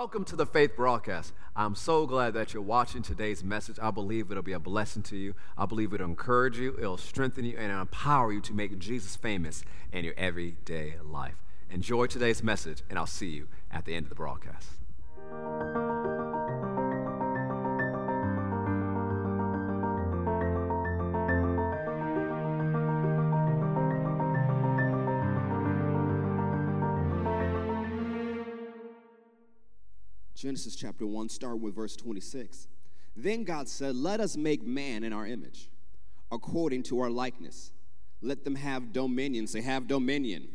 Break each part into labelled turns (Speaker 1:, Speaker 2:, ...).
Speaker 1: Welcome to the Faith Broadcast. I'm so glad that you're watching today's message. I believe it'll be a blessing to you. I believe it'll encourage you, it'll strengthen you, and empower you to make Jesus famous in your everyday life. Enjoy today's message, and I'll see you at the end of the broadcast.
Speaker 2: Genesis chapter 1, start with verse 26. Then God said, Let us make man in our image, according to our likeness. Let them have dominion. Say, have dominion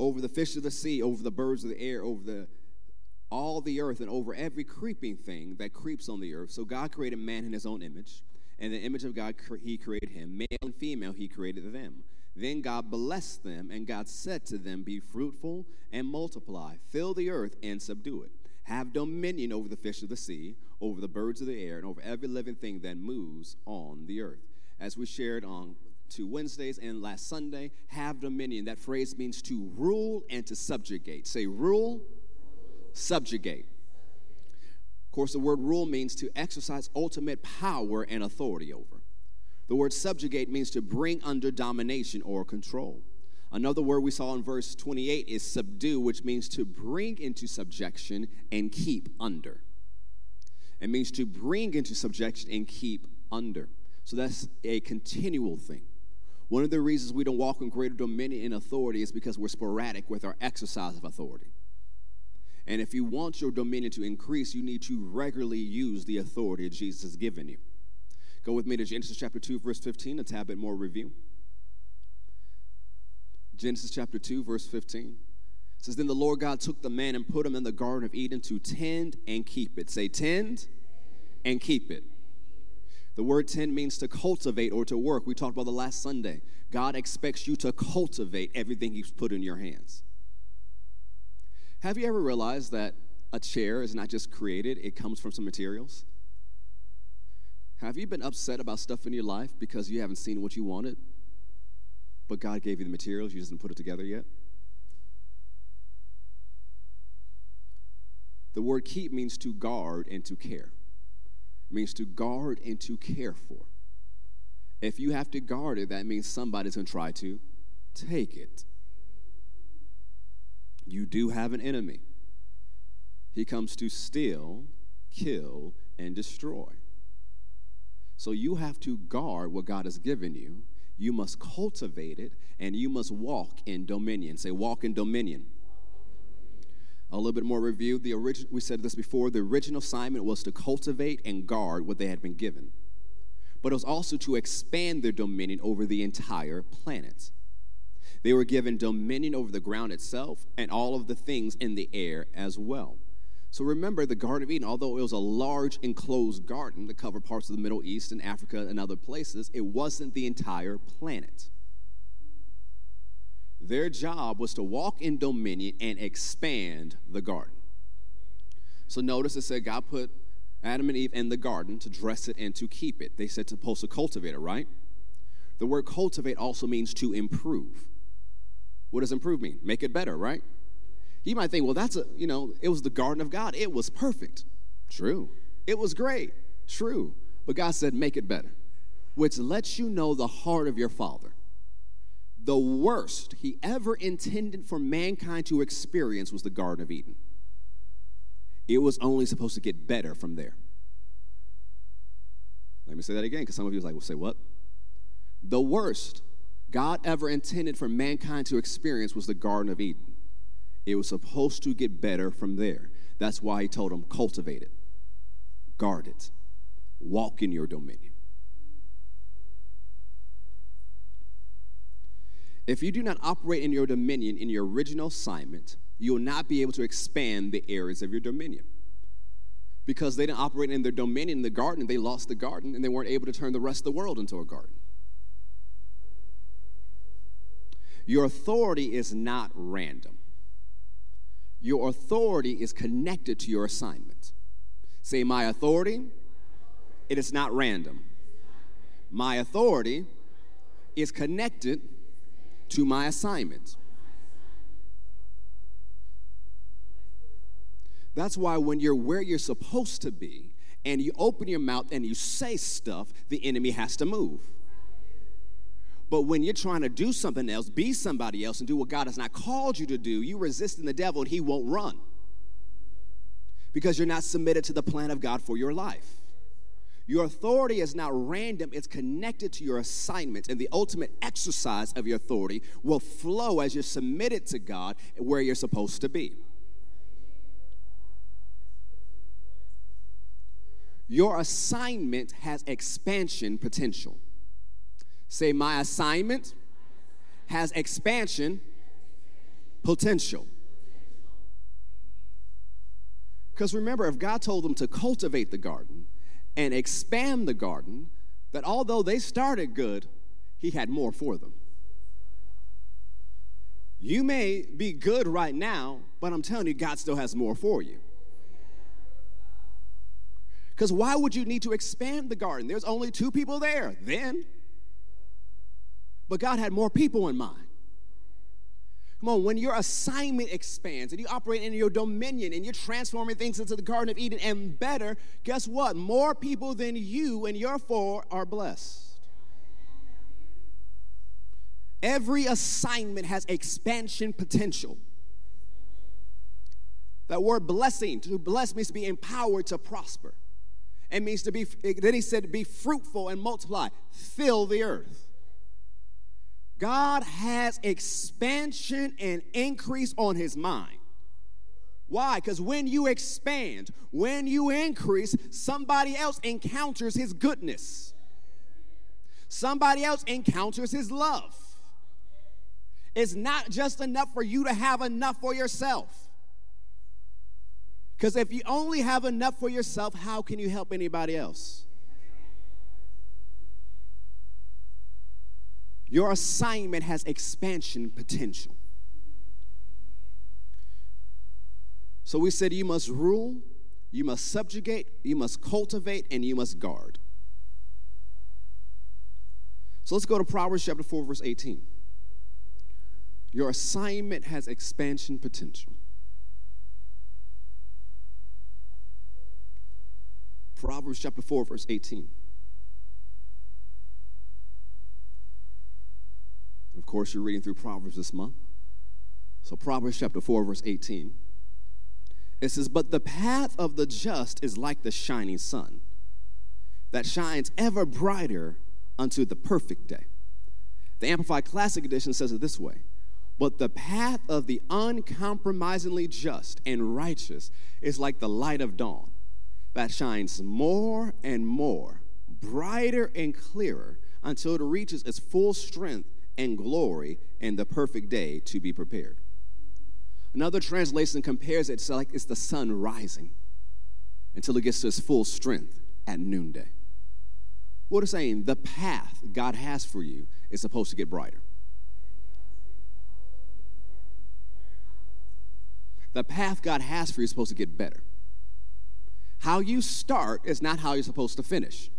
Speaker 2: over the fish of the sea, over the birds of the air, over the all the earth, and over every creeping thing that creeps on the earth. So God created man in his own image. and the image of God, he created him. Male and female, he created them. Then God blessed them, and God said to them, Be fruitful and multiply, fill the earth and subdue it have dominion over the fish of the sea, over the birds of the air, and over every living thing that moves on the earth. As we shared on two Wednesdays and last Sunday, have dominion. That phrase means to rule and to subjugate. Say rule, subjugate. Of course, the word rule means to exercise ultimate power and authority over. The word subjugate means to bring under domination or control. Another word we saw in verse 28 is subdue, which means to bring into subjection and keep under. It means to bring into subjection and keep under. So that's a continual thing. One of the reasons we don't walk in greater dominion and authority is because we're sporadic with our exercise of authority. And if you want your dominion to increase, you need to regularly use the authority Jesus has given you. Go with me to Genesis chapter 2, verse 15, a tad bit more review. Genesis chapter 2, verse 15. It says, Then the Lord God took the man and put him in the Garden of Eden to tend and keep it. Say, tend and keep it. The word tend means to cultivate or to work. We talked about the last Sunday. God expects you to cultivate everything He's put in your hands. Have you ever realized that a chair is not just created, it comes from some materials? Have you been upset about stuff in your life because you haven't seen what you wanted? But God gave you the materials, you just didn't put it together yet? The word keep means to guard and to care. It means to guard and to care for. If you have to guard it, that means somebody's going to try to take it. You do have an enemy. He comes to steal, kill, and destroy. So you have to guard what God has given you you must cultivate it, and you must walk in dominion. Say, walk in dominion. A little bit more review. The original, we said this before. The original assignment was to cultivate and guard what they had been given, but it was also to expand their dominion over the entire planet. They were given dominion over the ground itself and all of the things in the air as well. So remember, the Garden of Eden, although it was a large enclosed garden that covered parts of the Middle East and Africa and other places, it wasn't the entire planet. Their job was to walk in dominion and expand the garden. So notice it said God put Adam and Eve in the garden to dress it and to keep it. They said to cultivate it, right? The word cultivate also means to improve. What does improve mean? Make it better, right? You might think, well, that's a, you know, it was the garden of God. It was perfect. True. It was great. True. But God said, make it better, which lets you know the heart of your Father. The worst he ever intended for mankind to experience was the Garden of Eden. It was only supposed to get better from there. Let me say that again, because some of you are like, well, say what? The worst God ever intended for mankind to experience was the Garden of Eden. It was supposed to get better from there. That's why he told them cultivate it, guard it, walk in your dominion. If you do not operate in your dominion in your original assignment, you will not be able to expand the areas of your dominion. Because they didn't operate in their dominion in the garden, they lost the garden and they weren't able to turn the rest of the world into a garden. Your authority is not random. Your authority is connected to your assignment. Say, My authority, it is not random. My authority is connected to my assignment. That's why when you're where you're supposed to be and you open your mouth and you say stuff, the enemy has to move. But when you're trying to do something else, be somebody else, and do what God has not called you to do, you're resisting the devil and he won't run because you're not submitted to the plan of God for your life. Your authority is not random, it's connected to your assignment, and the ultimate exercise of your authority will flow as you're submitted to God where you're supposed to be. Your assignment has expansion potential. Say, my assignment has expansion potential. Because remember, if God told them to cultivate the garden and expand the garden, that although they started good, He had more for them. You may be good right now, but I'm telling you, God still has more for you. Because why would you need to expand the garden? There's only two people there then. But God had more people in mind. Come on, when your assignment expands and you operate in your dominion and you're transforming things into the Garden of Eden and better, guess what? More people than you and your four are blessed. Every assignment has expansion potential. That word blessing, to bless means to be empowered to prosper. It means to be, then he said, be fruitful and multiply, fill the earth. God has expansion and increase on his mind. Why? Because when you expand, when you increase, somebody else encounters his goodness. Somebody else encounters his love. It's not just enough for you to have enough for yourself. Because if you only have enough for yourself, how can you help anybody else? Your assignment has expansion potential. So we said you must rule, you must subjugate, you must cultivate, and you must guard. So let's go to Proverbs chapter 4, verse 18. Your assignment has expansion potential. Proverbs chapter 4, verse 18. Of course, you're reading through Proverbs this month. So, Proverbs chapter 4, verse 18. It says, But the path of the just is like the shining sun that shines ever brighter unto the perfect day. The Amplified Classic Edition says it this way But the path of the uncompromisingly just and righteous is like the light of dawn that shines more and more, brighter and clearer, until it reaches its full strength and glory and the perfect day to be prepared. Another translation compares it to like it's the sun rising until it gets to its full strength at noonday. What is saying? The path God has for you is supposed to get brighter. The path God has for you is supposed to get better. How you start is not how you're supposed to finish.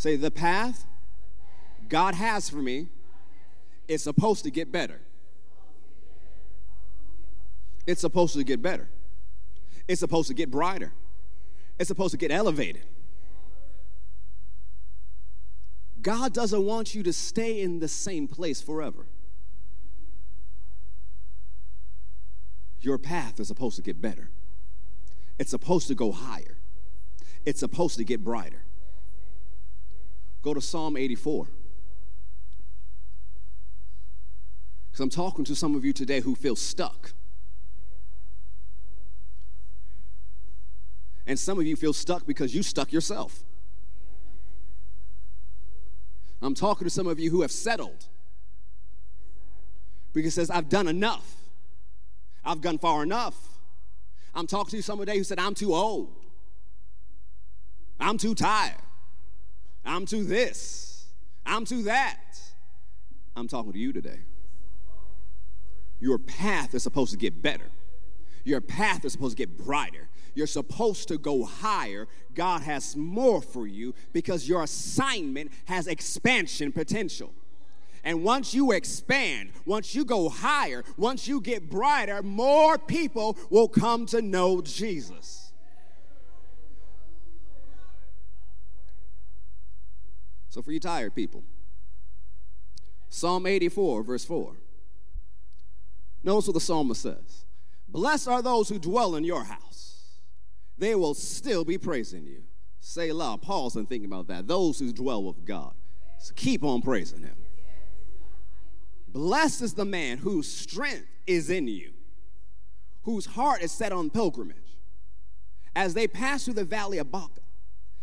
Speaker 2: Say, the path God has for me is supposed to get better. It's supposed to get better. It's supposed to get brighter. It's supposed to get elevated. God doesn't want you to stay in the same place forever. your path is supposed to get better. It's supposed to go higher. It's supposed to get brighter. Go to Psalm 84. Because I'm talking to some of you today who feel stuck. And some of you feel stuck because you stuck yourself. I'm talking to some of you who have settled because it says I've done enough. I've gone far enough. I'm talking to somebody who said, I'm too old. I'm too tired. I'm to this. I'm to that. I'm talking to you today. Your path is supposed to get better. Your path is supposed to get brighter. You're supposed to go higher. God has more for you because your assignment has expansion potential. And once you expand, once you go higher, once you get brighter, more people will come to know Jesus. So, for you tired people, Psalm 84, verse 4. Notice what the psalmist says Blessed are those who dwell in your house, they will still be praising you. Say loud, pause and think about that. Those who dwell with God. So keep on praising Him. Blessed is the man whose strength is in you, whose heart is set on pilgrimage. As they pass through the valley of Baca,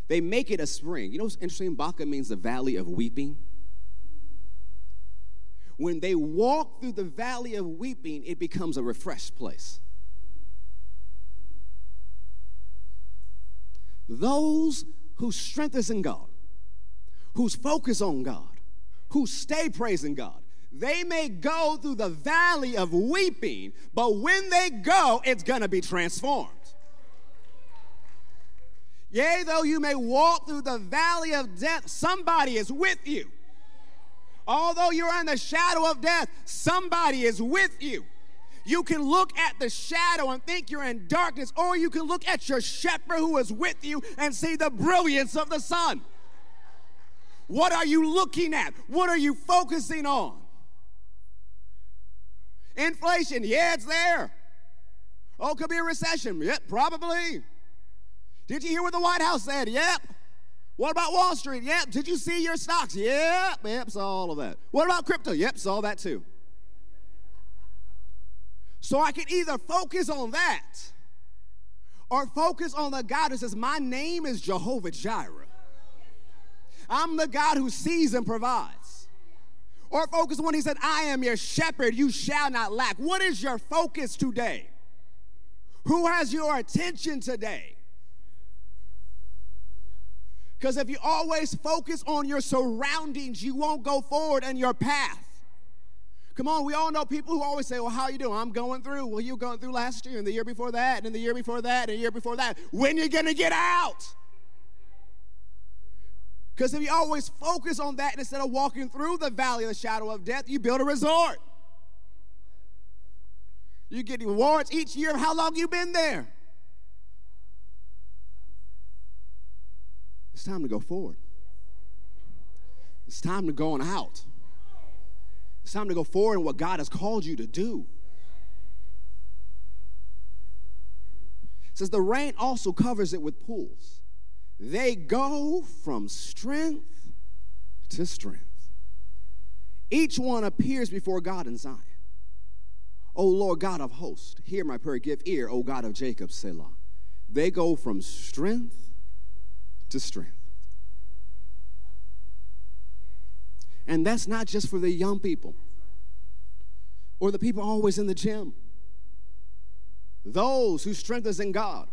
Speaker 2: they make it a spring. You know what's interesting? Baca means the valley of weeping. When they walk through the valley of weeping, it becomes a refreshed place. Those whose strength is in God, whose focus on God, who stay praising God, they may go through the valley of weeping, but when they go, it's gonna be transformed. Yea, though you may walk through the valley of death, somebody is with you. Although you're in the shadow of death, somebody is with you. You can look at the shadow and think you're in darkness, or you can look at your shepherd who is with you and see the brilliance of the sun. What are you looking at? What are you focusing on? Inflation, yeah, it's there. Oh, could be a recession. Yep, probably. Did you hear what the White House said? Yep. What about Wall Street? Yep. Did you see your stocks? Yep. Yep, saw all of that. What about crypto? Yep, saw that too. So I can either focus on that or focus on the God who says, My name is Jehovah Jireh. I'm the God who sees and provides. Or focus on when he said, I am your shepherd, you shall not lack. What is your focus today? Who has your attention today? Because if you always focus on your surroundings, you won't go forward in your path. Come on, we all know people who always say, Well, how are you doing? I'm going through. Well, you were going through last year and the year before that, and the year before that, and the year before that. When you gonna get out? Because if you always focus on that instead of walking through the valley of the shadow of death, you build a resort. You get rewards each year of how long you've been there. It's time to go forward. It's time to go on out. It's time to go forward in what God has called you to do. It says the rain also covers it with pools. They go from strength to strength. Each one appears before God in Zion. O Lord God of hosts, hear my prayer. Give ear, O God of Jacob, Selah. They go from strength to strength. And that's not just for the young people or the people always in the gym. Those who strengthens in God.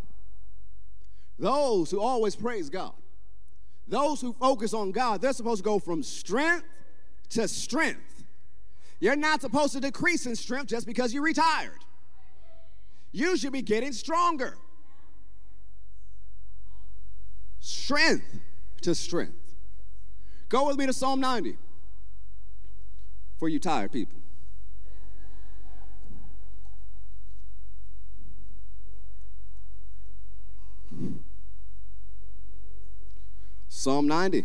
Speaker 2: Those who always praise God. Those who focus on God, they're supposed to go from strength to strength. You're not supposed to decrease in strength just because you're retired. You should be getting stronger strength to strength. Go with me to Psalm 90 for you tired people. Psalm 90.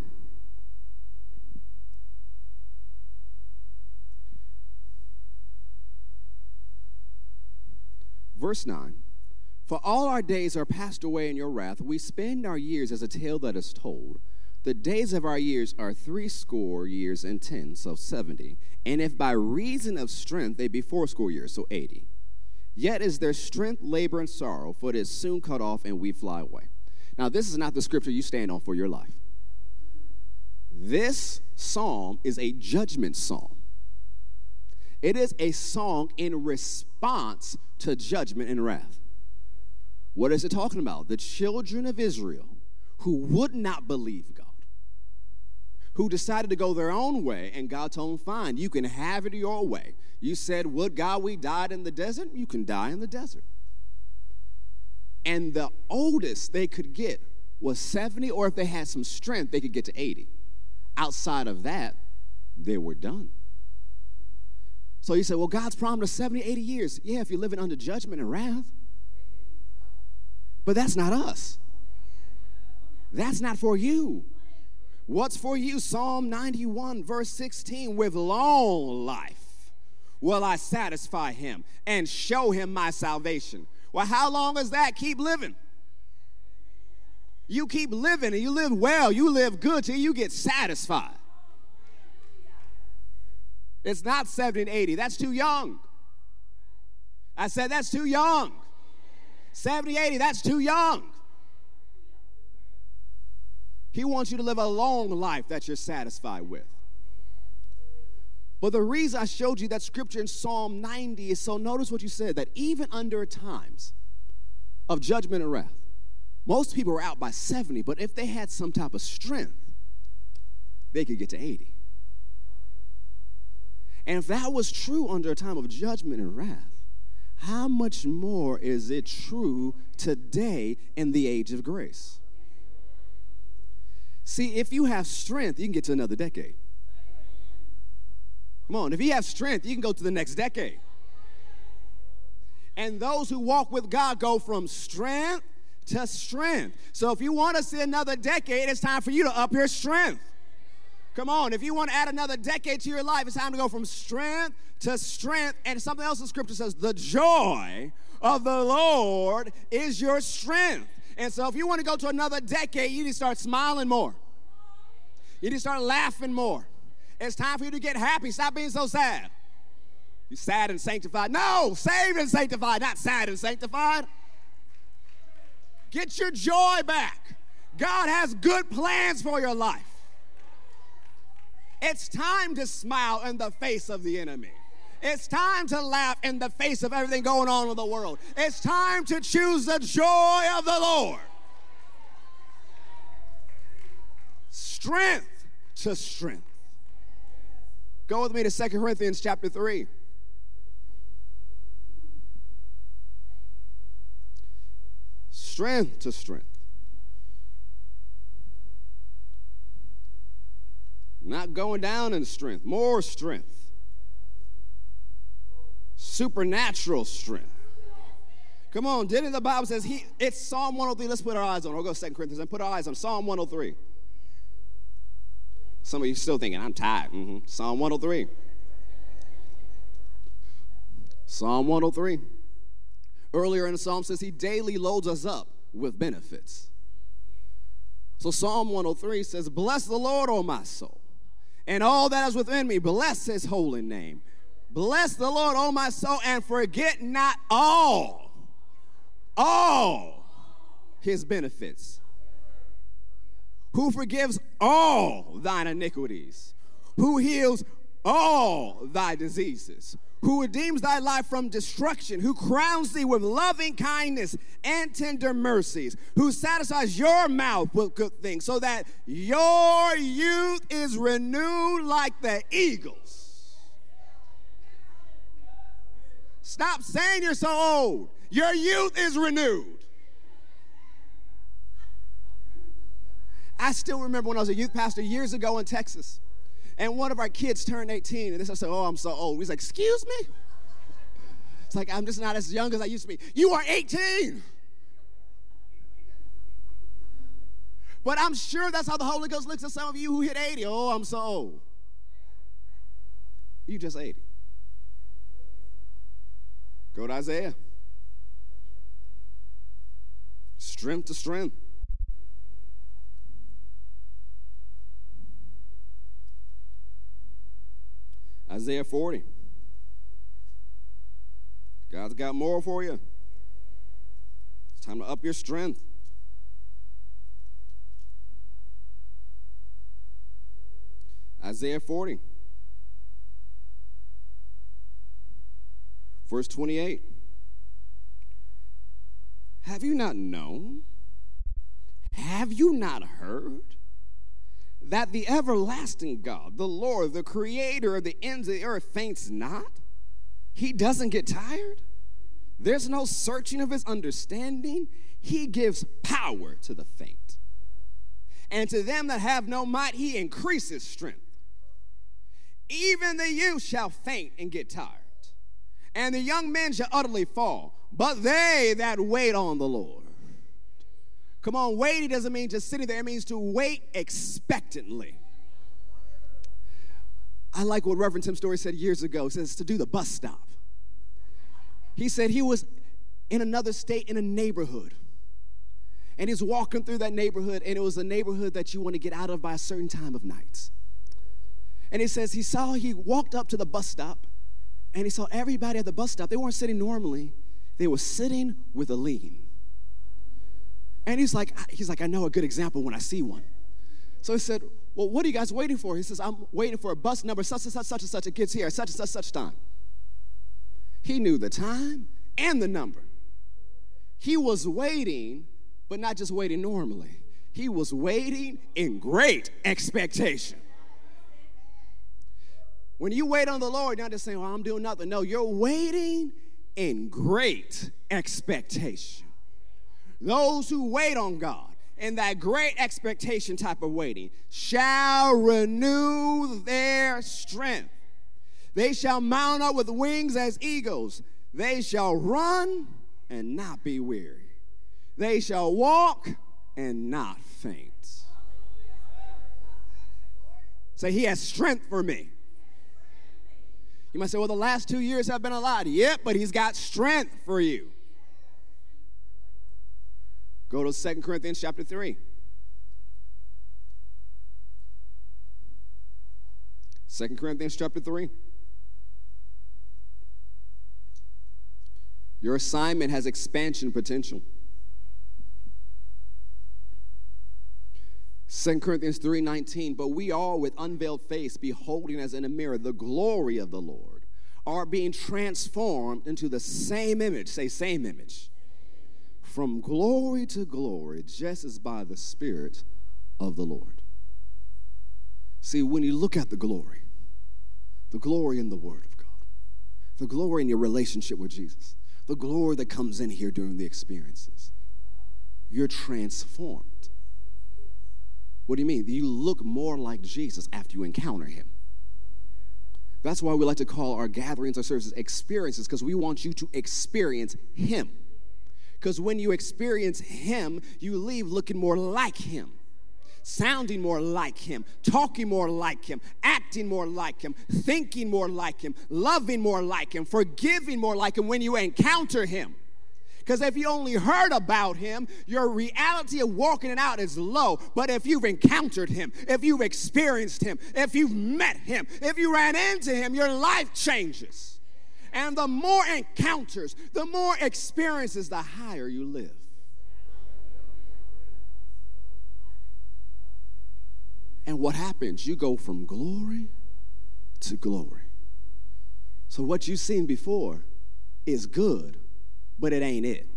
Speaker 2: Verse 9. For all our days are passed away in your wrath. We spend our years as a tale that is told. The days of our years are threescore years and ten, so seventy. And if by reason of strength they be fourscore years, so eighty. Yet is their strength, labor, and sorrow, for it is soon cut off, and we fly away. Now, this is not the scripture you stand on for your life. This psalm is a judgment psalm. It is a song in response to judgment and wrath. What is it talking about? The children of Israel who would not believe God, who decided to go their own way, and God told them, Fine, you can have it your way. You said, Would God we died in the desert? You can die in the desert. And the oldest they could get was 70, or if they had some strength, they could get to 80. Outside of that, they were done. So you say, well, God's promised 70, 80 years. Yeah, if you're living under judgment and wrath. But that's not us. That's not for you. What's for you? Psalm 91, verse 16 with long life will I satisfy him and show him my salvation. Well, how long is that? Keep living. You keep living and you live well, you live good till you get satisfied. It's not 70 and 80. That's too young. I said that's too young. 70, 80, that's too young. He wants you to live a long life that you're satisfied with. But the reason I showed you that scripture in Psalm 90 is so notice what you said that even under times of judgment and wrath, most people were out by 70, but if they had some type of strength, they could get to 80. And if that was true under a time of judgment and wrath, how much more is it true today in the age of grace? See, if you have strength, you can get to another decade. Come on, if you have strength, you can go to the next decade. And those who walk with God go from strength to strength. So if you want to see another decade, it's time for you to up your strength. Come on, if you want to add another decade to your life, it's time to go from strength to strength. And something else in scripture says, the joy of the Lord is your strength. And so if you want to go to another decade, you need to start smiling more. You need to start laughing more. It's time for you to get happy. Stop being so sad. You sad and sanctified. No, saved and sanctified, not sad and sanctified. Get your joy back. God has good plans for your life. It's time to smile in the face of the enemy. It's time to laugh in the face of everything going on in the world. It's time to choose the joy of the Lord. Strength to strength. Go with me to Second Corinthians chapter 3. Strength to strength. Not going down in strength, more strength. Supernatural strength. Come on, didn't the Bible says he it's Psalm 103. Let's put our eyes on. We'll go Second Corinthians and put our eyes on Psalm 103. Some of you still thinking, I'm tired. Mm-hmm. Psalm 103. Psalm 103. Earlier in the Psalm says he daily loads us up with benefits. So Psalm 103 says, Bless the Lord, O my soul, and all that is within me. Bless his holy name. Bless the Lord, O my soul, and forget not all, all his benefits. Who forgives all thine iniquities, who heals all thy diseases, who redeems thy life from destruction, who crowns thee with loving kindness and tender mercies, who satisfies your mouth with good things, so that your youth is renewed like the eagles. Stop saying you're so old. Your youth is renewed. I still remember when I was a youth pastor years ago in Texas, and one of our kids turned 18, and they said, Oh, I'm so old. He's like, Excuse me? It's like, I'm just not as young as I used to be. You are 18. But I'm sure that's how the Holy Ghost looks at some of you who hit 80. Oh, I'm so old. You just 80. Go to Isaiah. Strength to strength. Isaiah 40. God's got more for you. It's time to up your strength. Isaiah 40. Verse 28. Have you not known? Have you not heard? That the everlasting God, the Lord, the creator of the ends of the earth, faints not? He doesn't get tired? There's no searching of his understanding. He gives power to the faint. And to them that have no might, he increases strength. Even the youth shall faint and get tired, and the young men shall utterly fall. But they that wait on the Lord. Come on, waiting doesn't mean just sitting there, it means to wait expectantly. I like what Reverend Tim Storey said years ago. He says to do the bus stop. He said he was in another state in a neighborhood. And he's walking through that neighborhood, and it was a neighborhood that you want to get out of by a certain time of night. And he says he saw, he walked up to the bus stop, and he saw everybody at the bus stop. They weren't sitting normally, they were sitting with a lean. And he's like, he's like, I know a good example when I see one. So he said, Well, what are you guys waiting for? He says, I'm waiting for a bus number, such and such, such and such. It gets here at such and such, such time. He knew the time and the number. He was waiting, but not just waiting normally. He was waiting in great expectation. When you wait on the Lord, you're not just saying, well, I'm doing nothing. No, you're waiting in great expectation. Those who wait on God in that great expectation type of waiting shall renew their strength. They shall mount up with wings as eagles. They shall run and not be weary. They shall walk and not faint. Say, He has strength for me. You might say, Well, the last two years have been a lot. Yep, but He's got strength for you. Go to Second Corinthians chapter 3. 2 Corinthians chapter 3. Your assignment has expansion potential. 2 Corinthians 3:19 But we all with unveiled face beholding as in a mirror the glory of the Lord are being transformed into the same image say same image from glory to glory just as by the spirit of the Lord See when you look at the glory the glory in the word of God the glory in your relationship with Jesus the glory that comes in here during the experiences. You're transformed. What do you mean? You look more like Jesus after you encounter him. That's why we like to call our gatherings, our services experiences, because we want you to experience him. Because when you experience him, you leave looking more like him sounding more like him, talking more like him, acting more like him, thinking more like him, loving more like him, forgiving more like him when you encounter him. Because if you only heard about him, your reality of walking it out is low. But if you've encountered him, if you've experienced him, if you've met him, if you ran into him, your life changes. And the more encounters, the more experiences, the higher you live. And what happens? You go from glory to glory. So, what you've seen before is good, but it ain't it.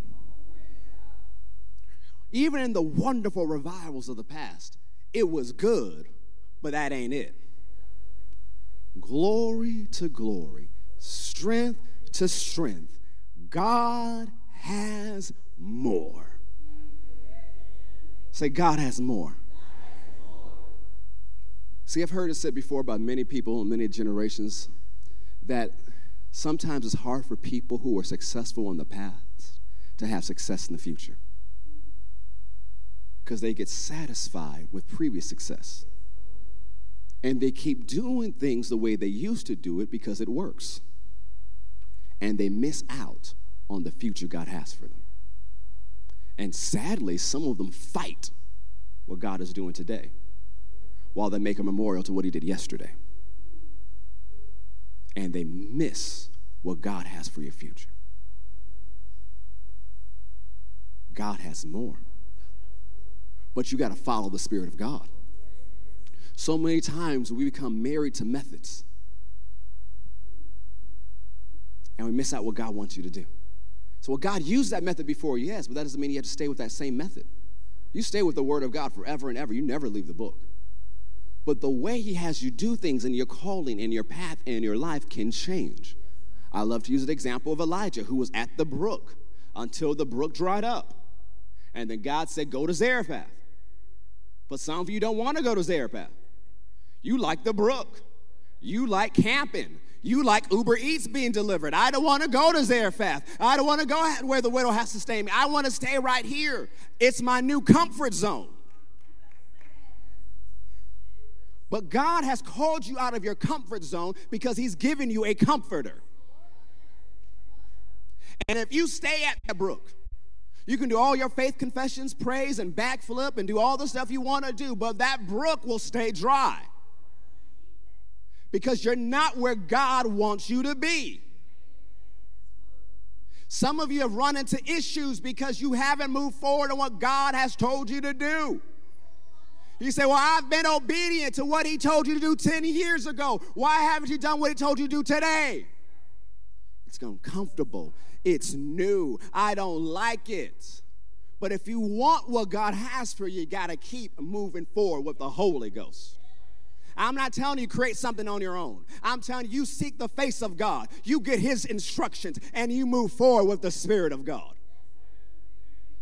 Speaker 2: Even in the wonderful revivals of the past, it was good, but that ain't it. Glory to glory, strength to strength. God has more. Say, God has more. See, I've heard it said before by many people in many generations that sometimes it's hard for people who are successful in the past to have success in the future because they get satisfied with previous success. And they keep doing things the way they used to do it because it works. And they miss out on the future God has for them. And sadly, some of them fight what God is doing today while they make a memorial to what he did yesterday. And they miss what God has for your future. God has more. But you got to follow the Spirit of God. So many times we become married to methods and we miss out what God wants you to do. So, well, God used that method before, yes, but that doesn't mean you have to stay with that same method. You stay with the Word of God forever and ever. You never leave the book. But the way He has you do things in your calling in your path and your life can change. I love to use the example of Elijah, who was at the brook until the brook dried up. And then God said, Go to Zarephath. But some of you don't want to go to Zarephath. You like the brook. You like camping. You like Uber Eats being delivered. I don't want to go to Zarephath. I don't want to go where the widow has to stay me. I want to stay right here. It's my new comfort zone. But God has called you out of your comfort zone because He's given you a comforter. And if you stay at that brook, you can do all your faith confessions, praise, and backflip and do all the stuff you want to do, but that brook will stay dry because you're not where God wants you to be. Some of you have run into issues because you haven't moved forward on what God has told you to do. You say, Well, I've been obedient to what He told you to do 10 years ago. Why haven't you done what He told you to do today? It's uncomfortable. It's new. I don't like it. But if you want what God has for you, you got to keep moving forward with the Holy Ghost. I'm not telling you create something on your own. I'm telling you, you seek the face of God. You get his instructions and you move forward with the Spirit of God.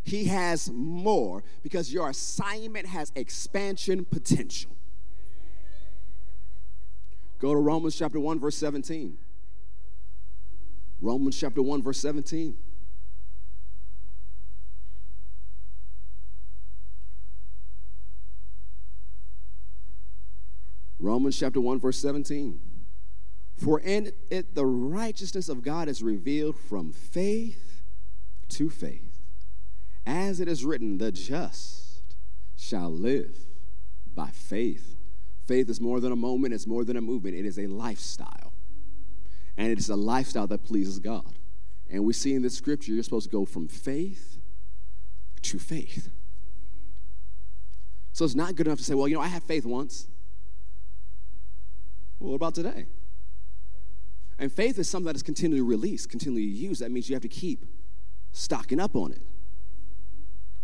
Speaker 2: He has more because your assignment has expansion potential. Go to Romans chapter 1, verse 17. Romans chapter 1, verse 17. Romans chapter 1, verse 17. For in it the righteousness of God is revealed from faith to faith. As it is written, the just shall live by faith. Faith is more than a moment, it's more than a movement, it is a lifestyle. And it is a lifestyle that pleases God. And we see in this scripture, you're supposed to go from faith to faith. So it's not good enough to say, well, you know, I had faith once. Well, what about today? And faith is something that is continually released, continually used. That means you have to keep stocking up on it.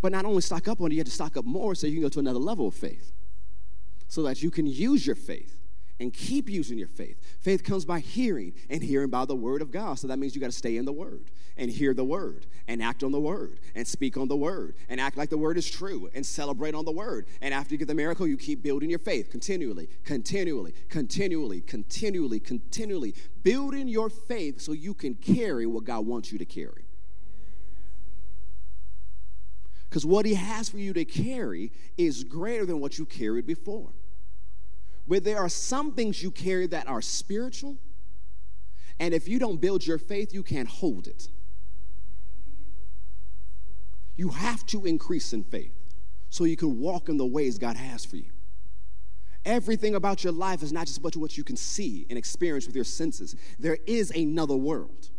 Speaker 2: But not only stock up on it, you have to stock up more so you can go to another level of faith. So that you can use your faith and keep using your faith. Faith comes by hearing, and hearing by the word of God. So that means you got to stay in the word and hear the word and act on the word and speak on the word and act like the word is true and celebrate on the word. And after you get the miracle, you keep building your faith continually, continually, continually, continually, continually, building your faith so you can carry what God wants you to carry. Because what He has for you to carry is greater than what you carried before where there are some things you carry that are spiritual, and if you don't build your faith, you can't hold it. You have to increase in faith so you can walk in the ways God has for you. Everything about your life is not just about what you can see and experience with your senses, there is another world.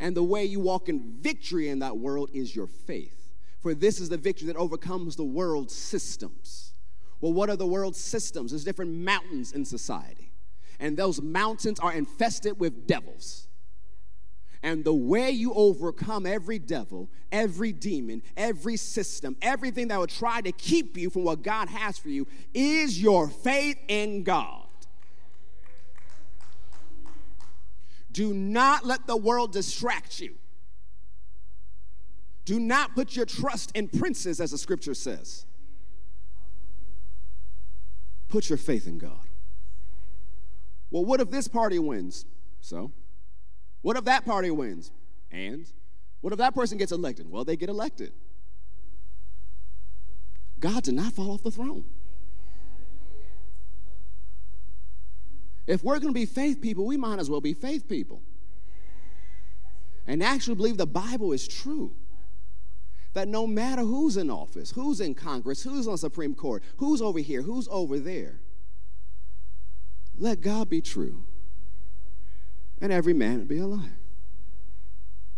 Speaker 2: And the way you walk in victory in that world is your faith. For this is the victory that overcomes the world's systems. Well, what are the world's systems? There's different mountains in society, and those mountains are infested with devils. And the way you overcome every devil, every demon, every system, everything that would try to keep you from what God has for you is your faith in God. Do not let the world distract you. Do not put your trust in princes, as the scripture says. Put your faith in God. Well, what if this party wins? So? What if that party wins? And? What if that person gets elected? Well, they get elected. God did not fall off the throne. If we're going to be faith people, we might as well be faith people. And actually believe the Bible is true that no matter who's in office, who's in Congress, who's on Supreme Court, who's over here, who's over there, let God be true and every man be a liar.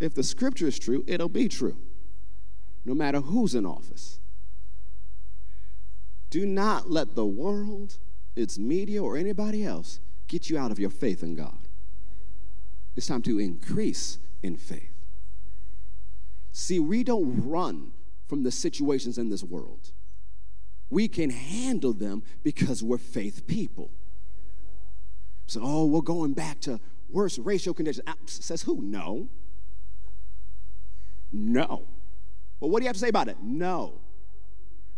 Speaker 2: If the scripture is true, it'll be true, no matter who's in office. Do not let the world, its media, or anybody else get you out of your faith in God. It's time to increase in faith. See, we don't run from the situations in this world. We can handle them because we're faith people. So, oh, we're going back to worse racial conditions. Uh, says who? No. No. Well, what do you have to say about it? No.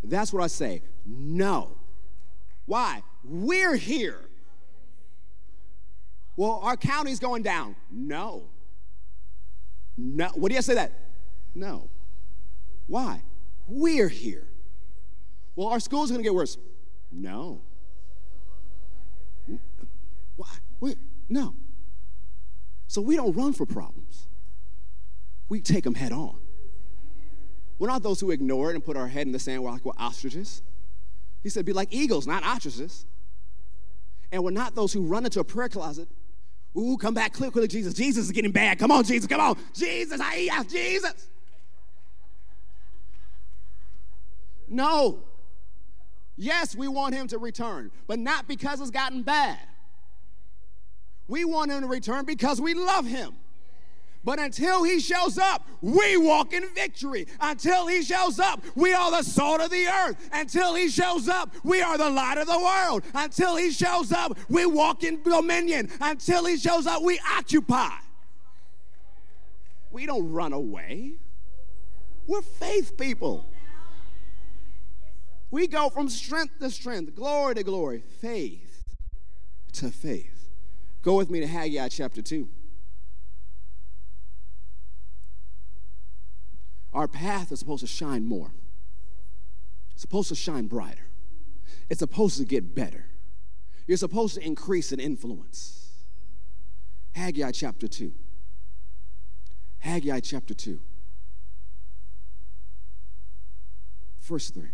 Speaker 2: That's what I say. No. Why? We're here. Well, our county's going down. No. No. What do you say that? No. Why? We're here. Well, our school's going to get worse. No. Why? we no. So we don't run for problems. We take them head on. We're not those who ignore it and put our head in the sand like we're ostriches. He said, be like eagles, not ostriches. And we're not those who run into a prayer closet. Ooh, come back quickly, Jesus. Jesus is getting bad. Come on, Jesus. Come on. Jesus, I Jesus. No. Yes, we want him to return, but not because it's gotten bad. We want him to return because we love him. But until he shows up, we walk in victory. Until he shows up, we are the salt of the earth. Until he shows up, we are the light of the world. Until he shows up, we walk in dominion. Until he shows up, we occupy. We don't run away. We're faith people. We go from strength to strength, glory to glory, faith to faith. Go with me to Haggai chapter 2. Our path is supposed to shine more. It's supposed to shine brighter. It's supposed to get better. You're supposed to increase in influence. Haggai chapter 2. Haggai chapter 2. Verse 3.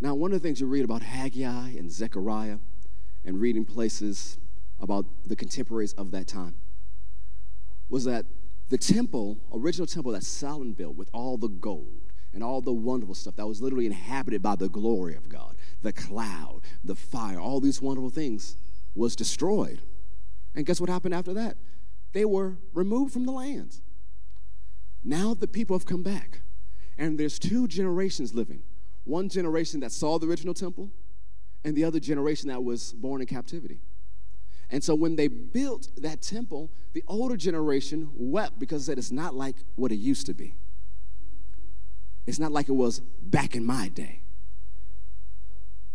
Speaker 2: Now, one of the things you read about Haggai and Zechariah and reading places about the contemporaries of that time was that the temple, original temple that Solomon built with all the gold and all the wonderful stuff that was literally inhabited by the glory of God, the cloud, the fire, all these wonderful things was destroyed. And guess what happened after that? They were removed from the lands. Now the people have come back. And there's two generations living. One generation that saw the original temple, and the other generation that was born in captivity. And so when they built that temple, the older generation wept because it's not like what it used to be. It's not like it was back in my day.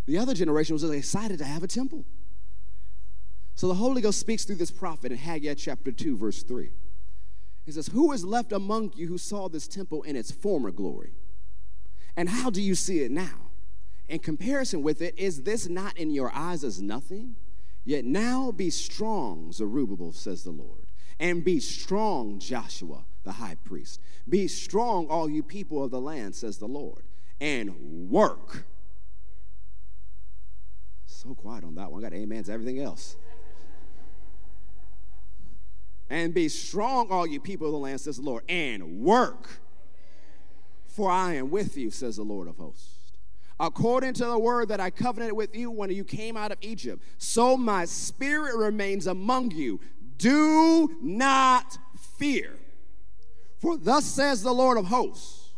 Speaker 2: The other generation was excited to have a temple. So the Holy Ghost speaks through this prophet in Haggai chapter 2, verse 3. He says, Who is left among you who saw this temple in its former glory? And how do you see it now? In comparison with it, is this not in your eyes as nothing? Yet now be strong, Zerubbabel, says the Lord, and be strong, Joshua, the high priest. Be strong, all you people of the land, says the Lord, and work. So quiet on that one. I got amens, everything else. and be strong, all you people of the land, says the Lord, and work. For I am with you, says the Lord of hosts according to the word that I covenanted with you when you came out of Egypt. So my spirit remains among you. Do not fear. For thus says the Lord of hosts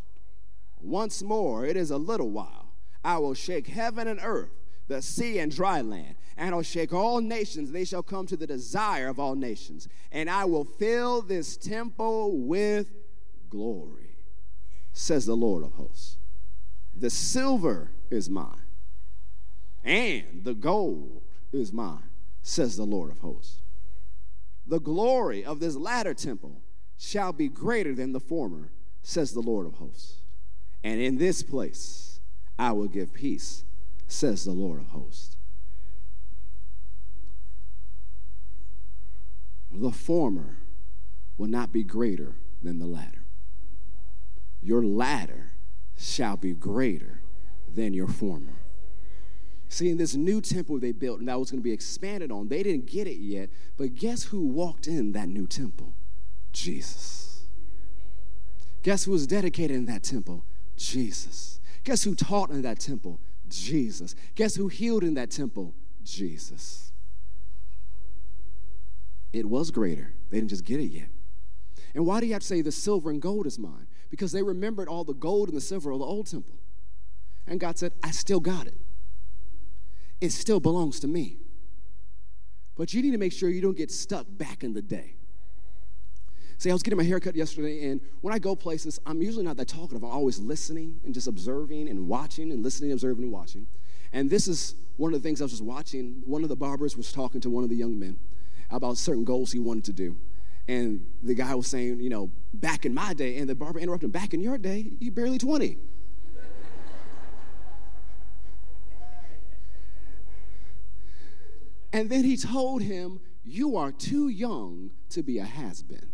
Speaker 2: once more, it is a little while. I will shake heaven and earth, the sea and dry land, and I'll shake all nations. They shall come to the desire of all nations. And I will fill this temple with glory, says the Lord of hosts. The silver is mine, and the gold is mine, says the Lord of hosts. The glory of this latter temple shall be greater than the former, says the Lord of hosts. And in this place I will give peace, says the Lord of hosts. The former will not be greater than the latter. Your latter shall be greater than your former. See, in this new temple they built and that was going to be expanded on, they didn't get it yet. But guess who walked in that new temple? Jesus. Guess who was dedicated in that temple? Jesus. Guess who taught in that temple? Jesus. Guess who healed in that temple? Jesus. It was greater. They didn't just get it yet. And why do you have to say the silver and gold is mine? Because they remembered all the gold and the silver of the old temple. And God said, I still got it. It still belongs to me. But you need to make sure you don't get stuck back in the day. See, I was getting my hair cut yesterday, and when I go places, I'm usually not that talkative. I'm always listening and just observing and watching and listening, observing, and watching. And this is one of the things I was just watching. One of the barbers was talking to one of the young men about certain goals he wanted to do. And the guy was saying, you know, back in my day, and the barber interrupted him, back in your day, you barely 20. and then he told him, You are too young to be a has been.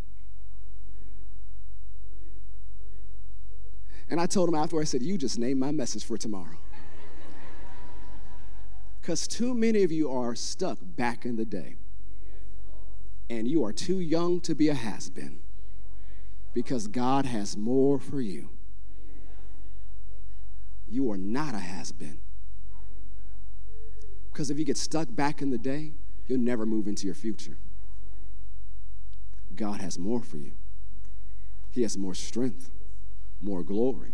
Speaker 2: And I told him after, I said, You just named my message for tomorrow. Because too many of you are stuck back in the day. And you are too young to be a has been. Because God has more for you. You are not a has been. Because if you get stuck back in the day, you'll never move into your future. God has more for you. He has more strength, more glory,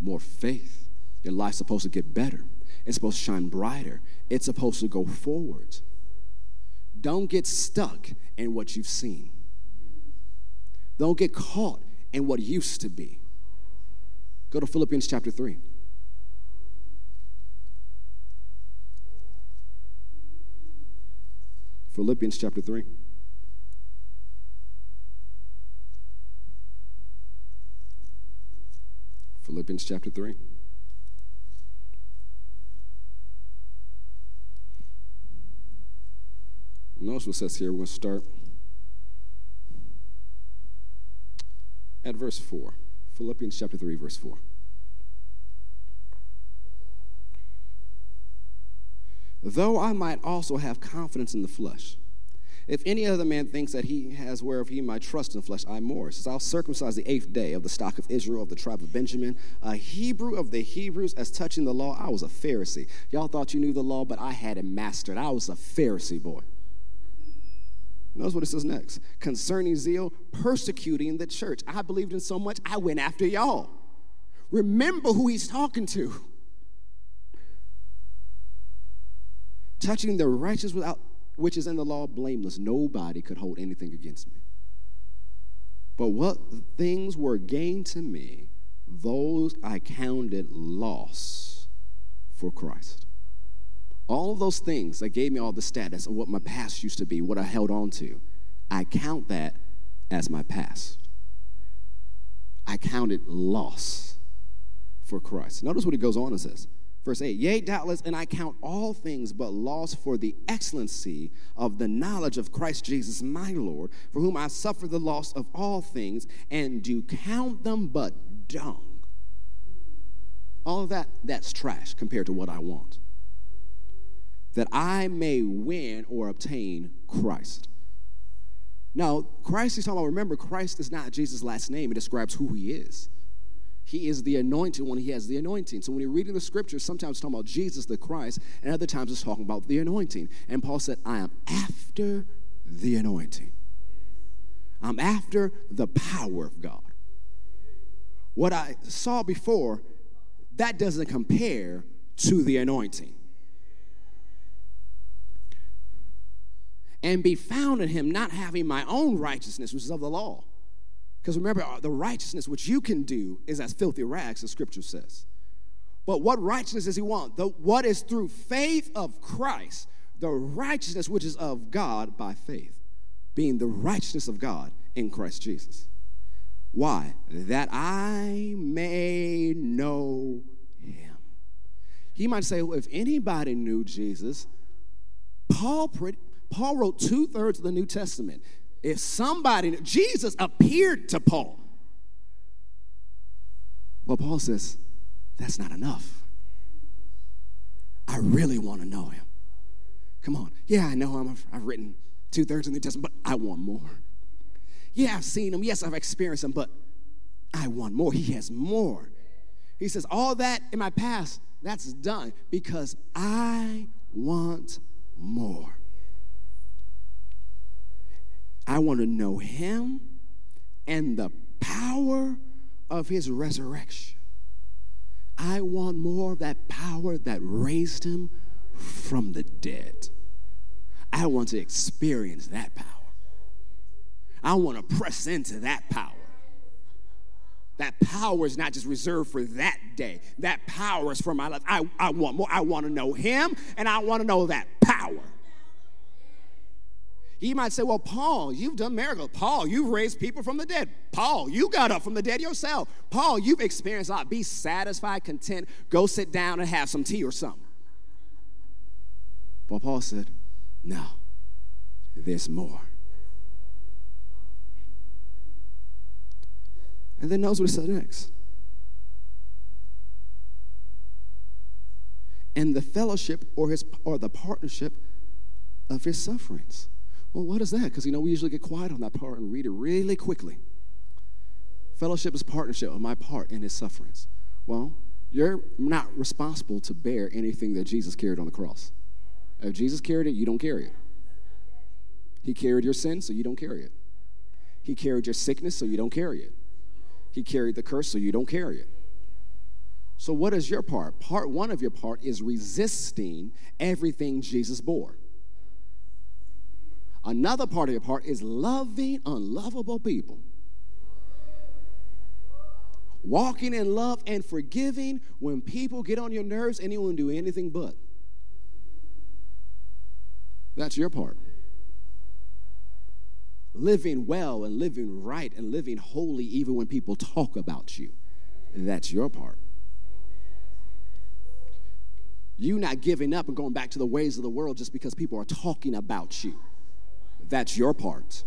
Speaker 2: more faith. Your life's supposed to get better. It's supposed to shine brighter. It's supposed to go forward. Don't get stuck in what you've seen. Don't get caught in what used to be. Go to Philippians chapter 3. Philippians chapter 3. Philippians chapter 3. Notice what says here. We're going to start at verse 4. Philippians chapter 3, verse 4. Though I might also have confidence in the flesh. If any other man thinks that he has whereof he might trust in the flesh, I more. Says, I'll circumcise the eighth day of the stock of Israel, of the tribe of Benjamin, a Hebrew of the Hebrews. As touching the law, I was a Pharisee. Y'all thought you knew the law, but I had it mastered. I was a Pharisee boy. Notice what it says next. Concerning zeal, persecuting the church. I believed in so much, I went after y'all. Remember who he's talking to. Touching the righteous without which is in the law blameless. Nobody could hold anything against me. But what things were gained to me, those I counted loss for Christ. All of those things that gave me all the status of what my past used to be, what I held on to, I count that as my past. I counted loss for Christ. Notice what he goes on and says. Verse 8, yea, doubtless, and I count all things but loss for the excellency of the knowledge of Christ Jesus my Lord, for whom I suffer the loss of all things, and do count them but dung. All of that, that's trash compared to what I want. That I may win or obtain Christ. Now, Christ he's talking about, remember, Christ is not Jesus' last name, it describes who he is. He is the anointed one. He has the anointing. So when you're reading the scriptures, sometimes it's talking about Jesus the Christ, and other times it's talking about the anointing. And Paul said, I am after the anointing. I'm after the power of God. What I saw before, that doesn't compare to the anointing. And be found in him, not having my own righteousness, which is of the law because remember, uh, the righteousness which you can do is as filthy rags, the scripture says. But what righteousness does he want? The, what is through faith of Christ, the righteousness which is of God by faith, being the righteousness of God in Christ Jesus. Why? That I may know him. He might say, well, if anybody knew Jesus, Paul, Paul wrote two thirds of the New Testament. If somebody, Jesus appeared to Paul. Well, Paul says, that's not enough. I really want to know him. Come on. Yeah, I know him. I've, written two thirds of the New Testament, but I want more. Yeah, I've seen him. Yes, I've experienced him, but I want more. He has more. He says, All that in my past, that's done because I want more. I want to know him and the power of his resurrection. I want more of that power that raised him from the dead. I want to experience that power. I want to press into that power. That power is not just reserved for that day. That power is for my life. I, I want more. I want to know him and I want to know that power. You might say, Well, Paul, you've done miracles. Paul, you've raised people from the dead. Paul, you got up from the dead yourself. Paul, you've experienced a lot. Be satisfied, content. Go sit down and have some tea or something. But Paul said, No, there's more. And then knows what he said next. And the fellowship or his or the partnership of his sufferings. Well, what is that? Because you know we usually get quiet on that part and read it really quickly. Fellowship is partnership of my part in his sufferings. Well, you're not responsible to bear anything that Jesus carried on the cross. If Jesus carried it, you don't carry it. He carried your sin, so you don't carry it. He carried your sickness, so you don't carry it. He carried the curse, so you don't carry it. So, what is your part? Part one of your part is resisting everything Jesus bore. Another part of your part is loving unlovable people. Walking in love and forgiving when people get on your nerves won't do anything but. That's your part living well and living right and living holy even when people talk about you. That's your part. You not giving up and going back to the ways of the world just because people are talking about you. That's your part.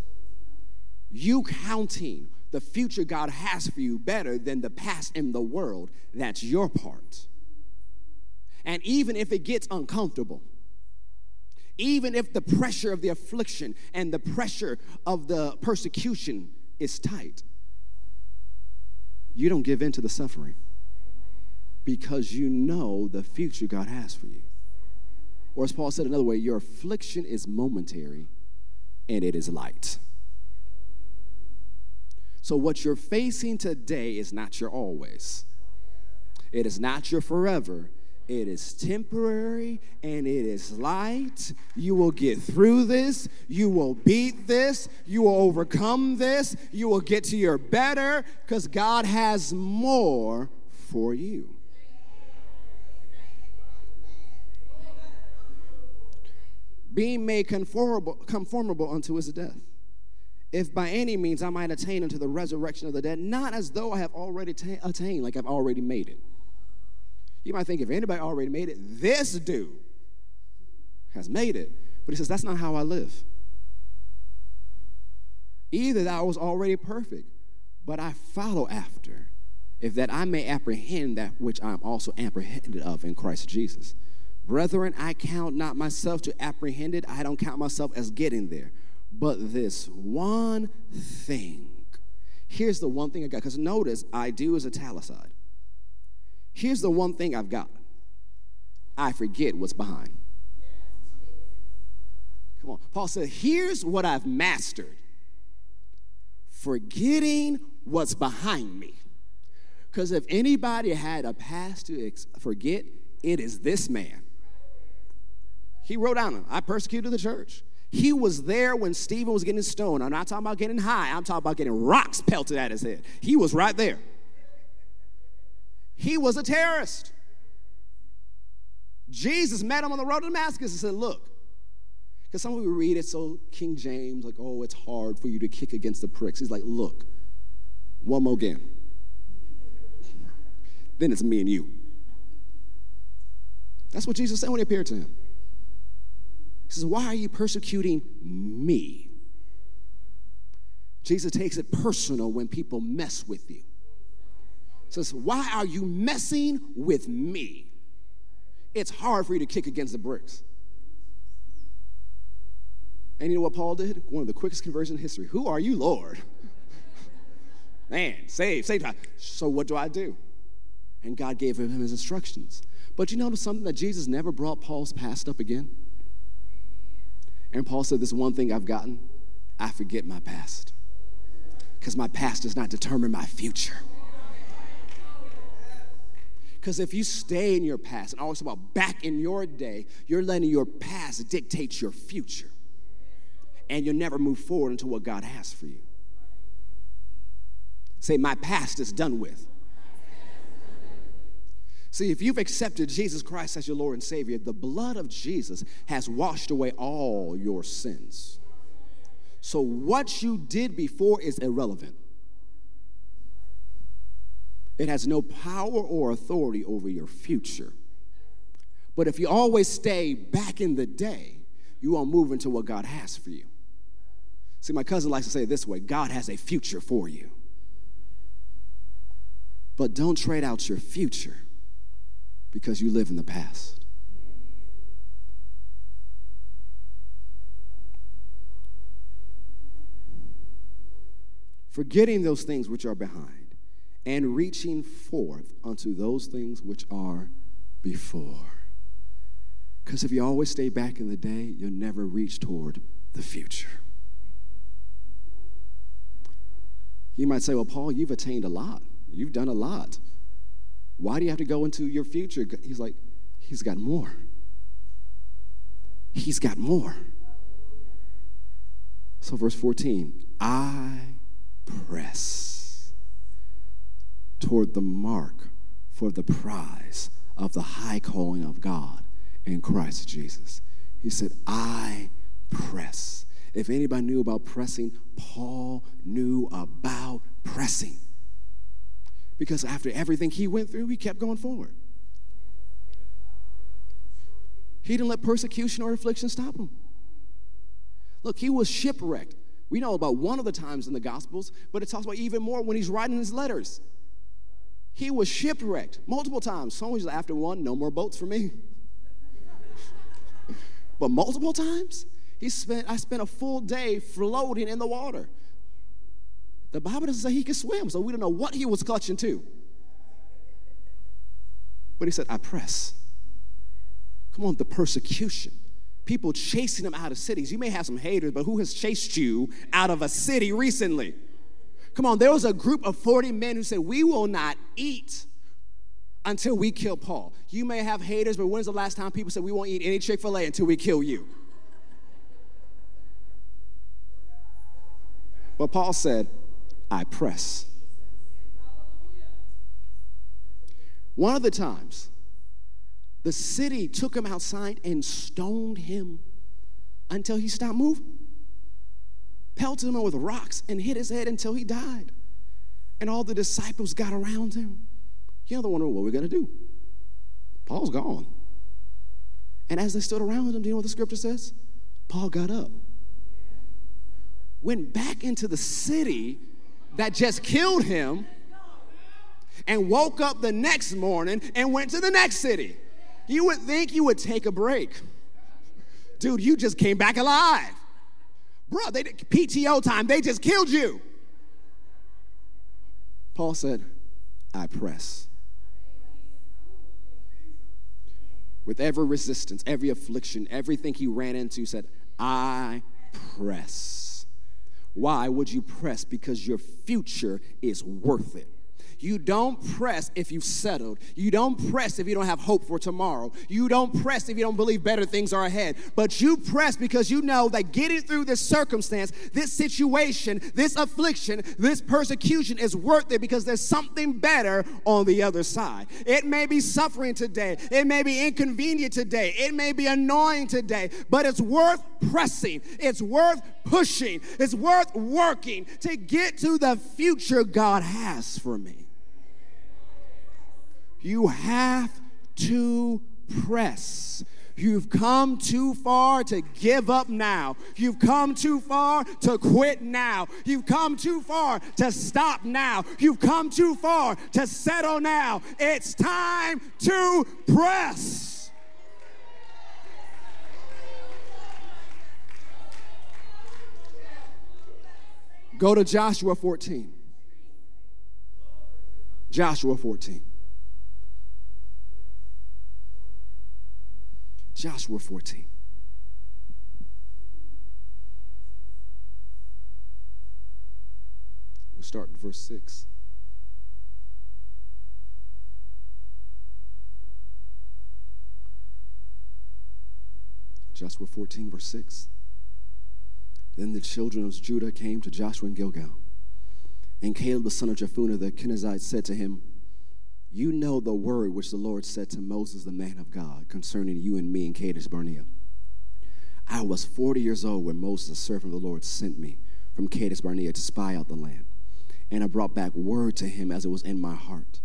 Speaker 2: You counting the future God has for you better than the past in the world. That's your part. And even if it gets uncomfortable, even if the pressure of the affliction and the pressure of the persecution is tight, you don't give in to the suffering because you know the future God has for you. Or as Paul said another way, your affliction is momentary and it is light. So, what you're facing today is not your always, it is not your forever, it is temporary and it is light. You will get through this. You will beat this. You will overcome this. You will get to your better because God has more for you. Being made conformable, conformable unto his death. If by any means I might attain unto the resurrection of the dead, not as though I have already ta- attained, like I've already made it you might think if anybody already made it, this dude has made it. But he says, that's not how I live. Either that I was already perfect, but I follow after, if that I may apprehend that which I am also apprehended of in Christ Jesus. Brethren, I count not myself to apprehend it. I don't count myself as getting there. But this one thing. Here's the one thing I got. Because notice, I do as is italicized. Here's the one thing I've got I forget what's behind. Come on. Paul said, Here's what I've mastered forgetting what's behind me. Because if anybody had a past to ex- forget, it is this man. He wrote down, I persecuted the church. He was there when Stephen was getting stoned. I'm not talking about getting high, I'm talking about getting rocks pelted at his head. He was right there. He was a terrorist. Jesus met him on the road to Damascus and said, Look, because some people read it so King James, like, oh, it's hard for you to kick against the pricks. He's like, Look, one more game. then it's me and you. That's what Jesus said when he appeared to him. He says, Why are you persecuting me? Jesus takes it personal when people mess with you says, Why are you messing with me? It's hard for you to kick against the bricks. And you know what Paul did? One of the quickest conversions in history. Who are you, Lord? Man, save, save. So what do I do? And God gave him his instructions. But you notice something that Jesus never brought Paul's past up again? And Paul said, This one thing I've gotten, I forget my past. Because my past does not determine my future. Because if you stay in your past and always about back in your day, you're letting your past dictate your future. And you'll never move forward into what God has for you. Say, my past is done with. See, if you've accepted Jesus Christ as your Lord and Savior, the blood of Jesus has washed away all your sins. So what you did before is irrelevant. It has no power or authority over your future. But if you always stay back in the day, you won't move into what God has for you. See, my cousin likes to say it this way God has a future for you. But don't trade out your future because you live in the past. Forgetting those things which are behind and reaching forth unto those things which are before. Because if you always stay back in the day, you'll never reach toward the future. You might say, Well, Paul, you've attained a lot, you've done a lot. Why do you have to go into your future? He's like, He's got more. He's got more. So, verse 14, I press toward the mark for the prize of the high calling of God in Christ Jesus. He said, I press. If anybody knew about pressing, Paul knew about pressing because after everything he went through, he kept going forward. He didn't let persecution or affliction stop him. Look, he was shipwrecked. We know about one of the times in the Gospels, but it talks about even more when he's writing his letters. He was shipwrecked multiple times. Some was after one, no more boats for me. but multiple times, he spent, I spent a full day floating in the water. The Bible doesn't say he could swim, so we don't know what he was clutching to. But he said, I press. Come on, the persecution. People chasing him out of cities. You may have some haters, but who has chased you out of a city recently? Come on, there was a group of 40 men who said, We will not eat until we kill Paul. You may have haters, but when's the last time people said, We won't eat any Chick fil A until we kill you? But Paul said, I press. One of the times, the city took him outside and stoned him until he stopped moving. Pelted him with rocks and hit his head until he died. And all the disciples got around him. You know, they're wondering what we're going to do. Paul's gone. And as they stood around him, do you know what the scripture says? Paul got up, went back into the city that just killed him and woke up the next morning and went to the next city. You would think you would take a break. Dude, you just came back alive. Bro, they did PTO time, they just killed you. Paul said, I press. With every resistance, every affliction, everything he ran into, said, I press. Why would you press? Because your future is worth it. You don't press if you've settled. You don't press if you don't have hope for tomorrow. You don't press if you don't believe better things are ahead. But you press because you know that getting through this circumstance, this situation, this affliction, this persecution is worth it because there's something better on the other side. It may be suffering today, it may be inconvenient today, it may be annoying today, but it's worth pressing, it's worth pushing, it's worth working to get to the future God has for me. You have to press. You've come too far to give up now. You've come too far to quit now. You've come too far to stop now. You've come too far to settle now. It's time to press. Go to Joshua 14. Joshua 14. Joshua 14. We'll start in verse 6. Joshua 14, verse 6. Then the children of Judah came to Joshua in Gilgal And Caleb, the son of Jephunneh, the Kenizzite, said to him, You know the word which the Lord said to Moses, the man of God, concerning you and me in Kadesh Barnea. I was 40 years old when Moses, the servant of the Lord, sent me from Kadesh Barnea to spy out the land. And I brought back word to him as it was in my heart.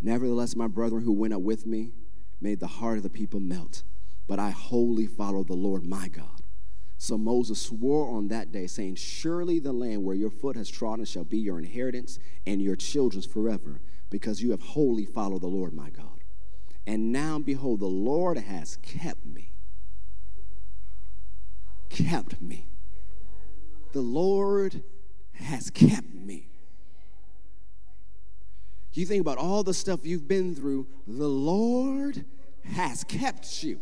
Speaker 2: Nevertheless, my brethren who went up with me made the heart of the people melt. But I wholly followed the Lord my God. So Moses swore on that day, saying, Surely the land where your foot has trodden shall be your inheritance and your children's forever, because you have wholly followed the Lord my God. And now, behold, the Lord has kept me. Kept me. The Lord has kept me. You think about all the stuff you've been through, the Lord has kept you.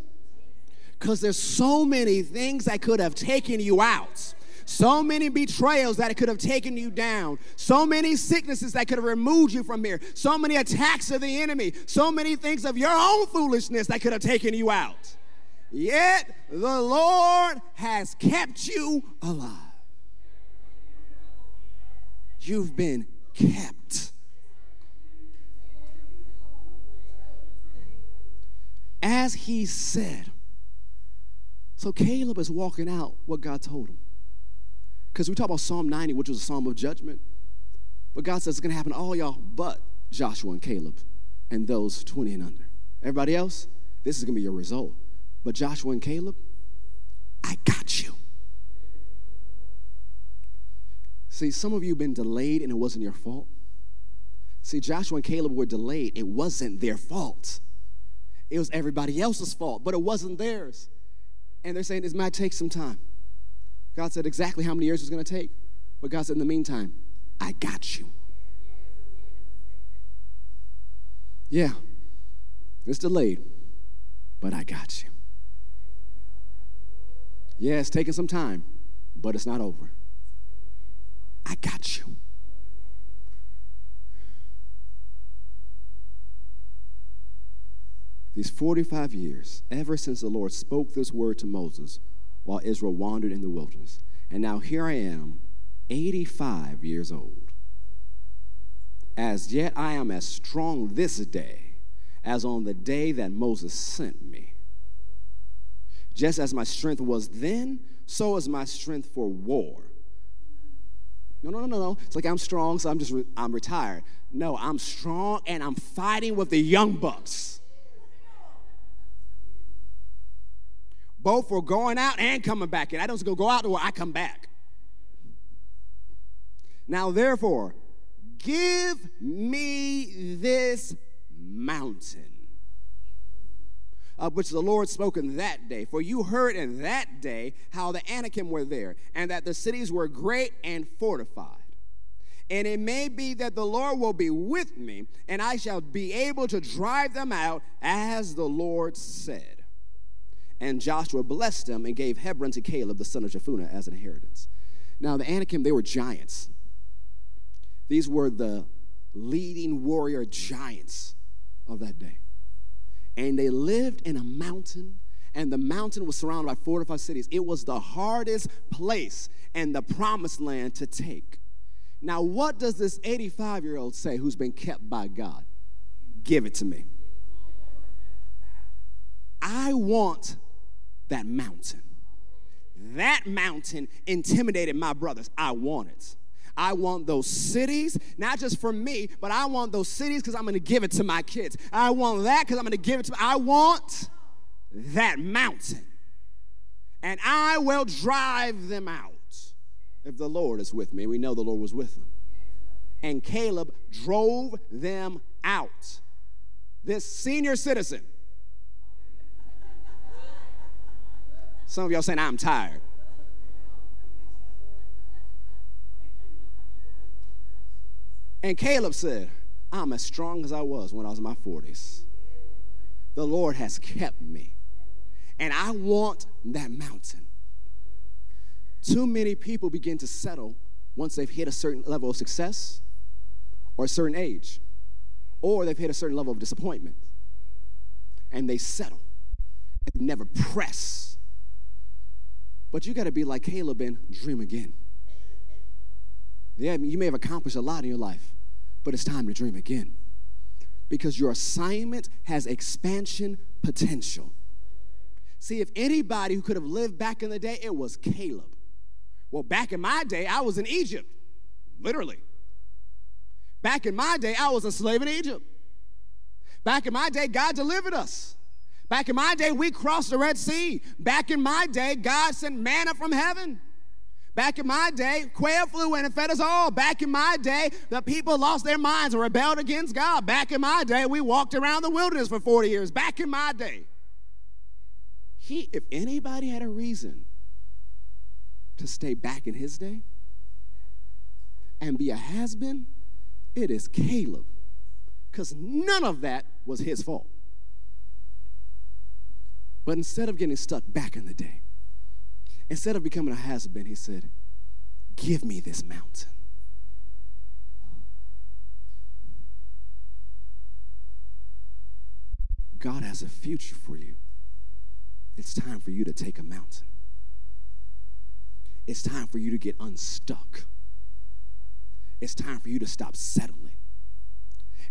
Speaker 2: Because there's so many things that could have taken you out. So many betrayals that could have taken you down. So many sicknesses that could have removed you from here. So many attacks of the enemy. So many things of your own foolishness that could have taken you out. Yet the Lord has kept you alive. You've been kept. as he said. So Caleb is walking out what God told him. Because we talk about Psalm 90, which was a psalm of judgment. But God says it's going to happen to all y'all but Joshua and Caleb and those 20 and under. Everybody else, this is going to be your result. But Joshua and Caleb, I got you. See, some of you have been delayed and it wasn't your fault. See, Joshua and Caleb were delayed, it wasn't their fault. It was everybody else's fault, but it wasn't theirs. And they're saying this might take some time. God said exactly how many years it's going to take. But God said, in the meantime, I got you. Yeah, it's delayed, but I got you. Yeah, it's taking some time, but it's not over. I got you. These 45 years, ever since the Lord spoke this word to Moses while Israel wandered in the wilderness. And now here I am, 85 years old. As yet I am as strong this day as on the day that Moses sent me. Just as my strength was then, so is my strength for war. No, no, no, no, no. It's like I'm strong, so I'm just re- I'm retired. No, I'm strong and I'm fighting with the young bucks. Both for going out and coming back in. I don't go go out to where I come back. Now, therefore, give me this mountain of which the Lord spoke in that day. For you heard in that day how the Anakim were there, and that the cities were great and fortified. And it may be that the Lord will be with me, and I shall be able to drive them out, as the Lord said. And Joshua blessed them and gave Hebron to Caleb, the son of Jephunneh, as an inheritance. Now, the Anakim, they were giants. These were the leading warrior giants of that day. And they lived in a mountain, and the mountain was surrounded by fortified cities. It was the hardest place and the promised land to take. Now, what does this 85 year old say who's been kept by God? Give it to me. I want that mountain. That mountain intimidated my brothers. I want it. I want those cities, not just for me, but I want those cities because I'm going to give it to my kids. I want that because I'm going to give it to. I want that mountain, and I will drive them out if the Lord is with me. We know the Lord was with them, and Caleb drove them out. This senior citizen Some of y'all saying, I'm tired. And Caleb said, I'm as strong as I was when I was in my 40s. The Lord has kept me. And I want that mountain. Too many people begin to settle once they've hit a certain level of success or a certain age, or they've hit a certain level of disappointment. And they settle and never press but you got to be like Caleb and dream again. Yeah, you may have accomplished a lot in your life, but it's time to dream again. Because your assignment has expansion potential. See, if anybody who could have lived back in the day, it was Caleb. Well, back in my day, I was in Egypt, literally. Back in my day, I was a slave in Egypt. Back in my day, God delivered us. Back in my day, we crossed the Red Sea. Back in my day, God sent manna from heaven. Back in my day, quail flew in and fed us all. Back in my day, the people lost their minds and rebelled against God. Back in my day, we walked around the wilderness for 40 years. Back in my day. He, if anybody had a reason to stay back in his day and be a has been, it is Caleb. Because none of that was his fault. But instead of getting stuck back in the day, Instead of becoming a has been, he said, Give me this mountain. God has a future for you. It's time for you to take a mountain. It's time for you to get unstuck. It's time for you to stop settling.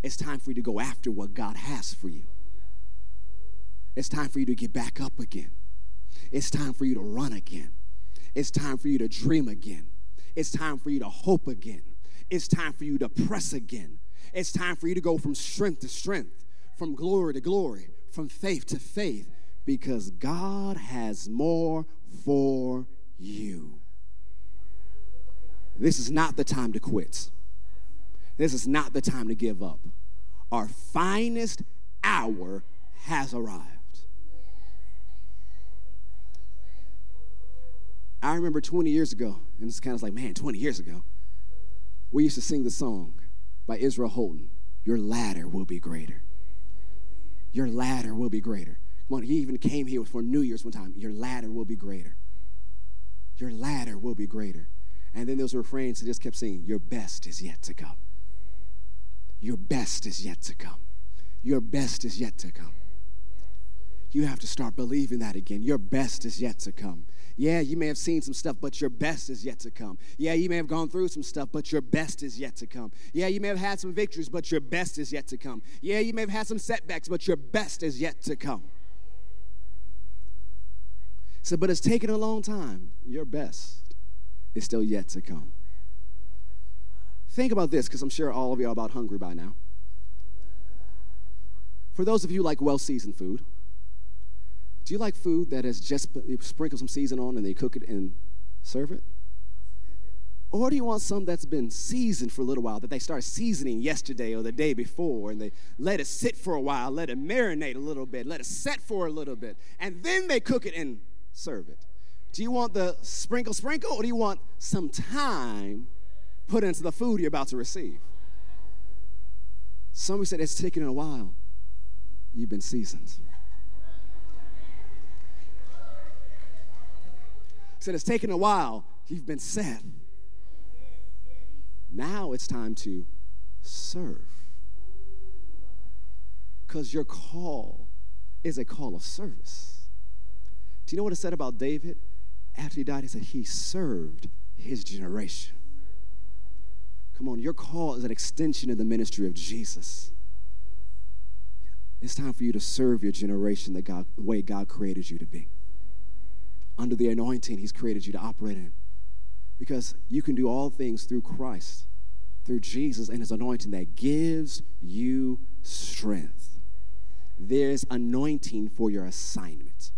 Speaker 2: It's time for you to go after what God has for you. It's time for you to get back up again. It's time for you to run again. It's time for you to dream again. It's time for you to hope again. It's time for you to press again. It's time for you to go from strength to strength, from glory to glory, from faith to faith, because God has more for you. This is not the time to quit. This is not the time to give up. Our finest hour has arrived. I remember 20 years ago, and it's kind of like, man, 20 years ago, we used to sing the song by Israel Houghton Your latter will be greater. Your latter will be greater. Come on, he even came here for New Year's one time. Your latter will be greater. Your latter will be greater. And then those refrains that just kept saying, Your best is yet to come. Your best is yet to come. Your best is yet to come. You have to start believing that again. Your best is yet to come. Yeah, you may have seen some stuff, but your best is yet to come. Yeah, you may have gone through some stuff, but your best is yet to come. Yeah, you may have had some victories, but your best is yet to come. Yeah, you may have had some setbacks, but your best is yet to come. So, but it's taken a long time. Your best is still yet to come. Think about this, because I'm sure all of you are about hungry by now. For those of you like well seasoned food, do you like food that has just sprinkled some season on and they cook it and serve it? Or do you want some that's been seasoned for a little while, that they start seasoning yesterday or the day before, and they let it sit for a while, let it marinate a little bit, let it set for a little bit, and then they cook it and serve it? Do you want the sprinkle, sprinkle, or do you want some time put into the food you're about to receive? Somebody said it's taken a while. You've been seasoned. Said it's taken a while. You've been set. Now it's time to serve. Because your call is a call of service. Do you know what it said about David? After he died, he said he served his generation. Come on, your call is an extension of the ministry of Jesus. It's time for you to serve your generation the, God, the way God created you to be under the anointing He's created you to operate in. Because you can do all things through Christ, through Jesus and His anointing that gives you strength. There's anointing for your assignment.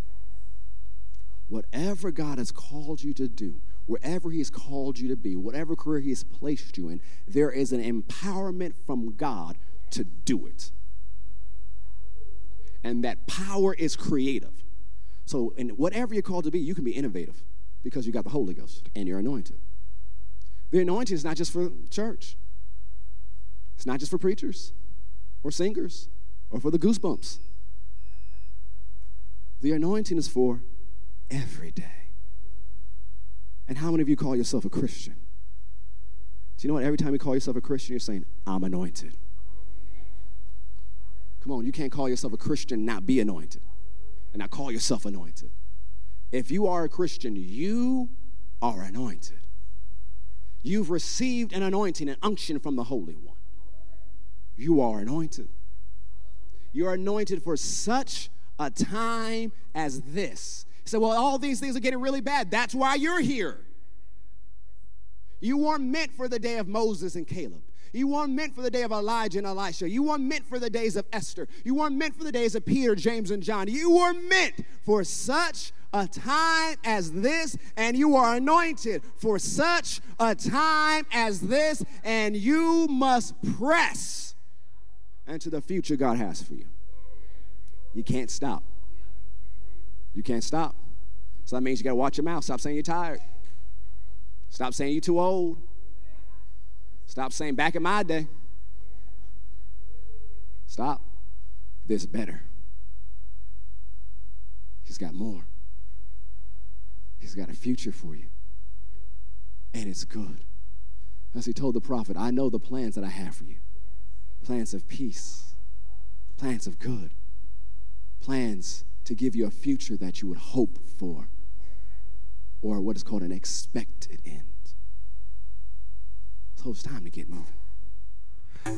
Speaker 2: Whatever God has called you to do, wherever He has called you to be, whatever career He has placed you in, there is an empowerment from God to do it. And that power is creative. So, in whatever you're called to be, you can be innovative because you got the Holy Ghost and you're anointed. The anointing is not just for church, it's not just for preachers or singers or for the goosebumps. The anointing is for every day. And how many of you call yourself a Christian? Do you know what? Every time you call yourself a Christian, you're saying, I'm anointed. Come on, you can't call yourself a Christian, not be anointed and now call yourself anointed. If you are a Christian, you are anointed. You've received an anointing, an unction from the Holy One. You are anointed. You're anointed for such a time as this. He said, Well, all these things are getting really bad. That's why you're here. You weren't meant for the day of Moses and Caleb. You weren't meant for the day of Elijah and Elisha. You weren't meant for the days of Esther. You weren't meant for the days of Peter, James, and John. You were meant for such a time as this, and you are anointed for such a time as this, and you must press into the future God has for you. You can't stop. You can't stop. So that means you got to watch your mouth. Stop saying you're tired. Stop saying you're too old. Stop saying back in my day. Stop. This better. He's got more. He's got a future for you. And it's good. As he told the prophet, I know the plans that I have for you plans of peace, plans of good, plans to give you a future that you would hope for, or what is called an expected end. So it's time to get moving.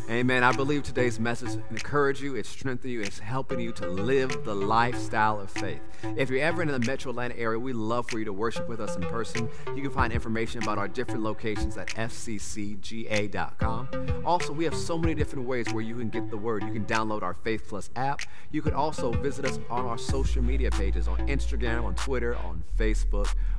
Speaker 1: Amen. I believe today's message encourage you, it's strengthening you, it's helping you to live the lifestyle of faith. If you're ever in the metro Atlanta area, we'd love for you to worship with us in person. You can find information about our different locations at fccga.com. Also, we have so many different ways where you can get the word. You can download our Faith Plus app. You can also visit us on our social media pages on Instagram, on Twitter, on Facebook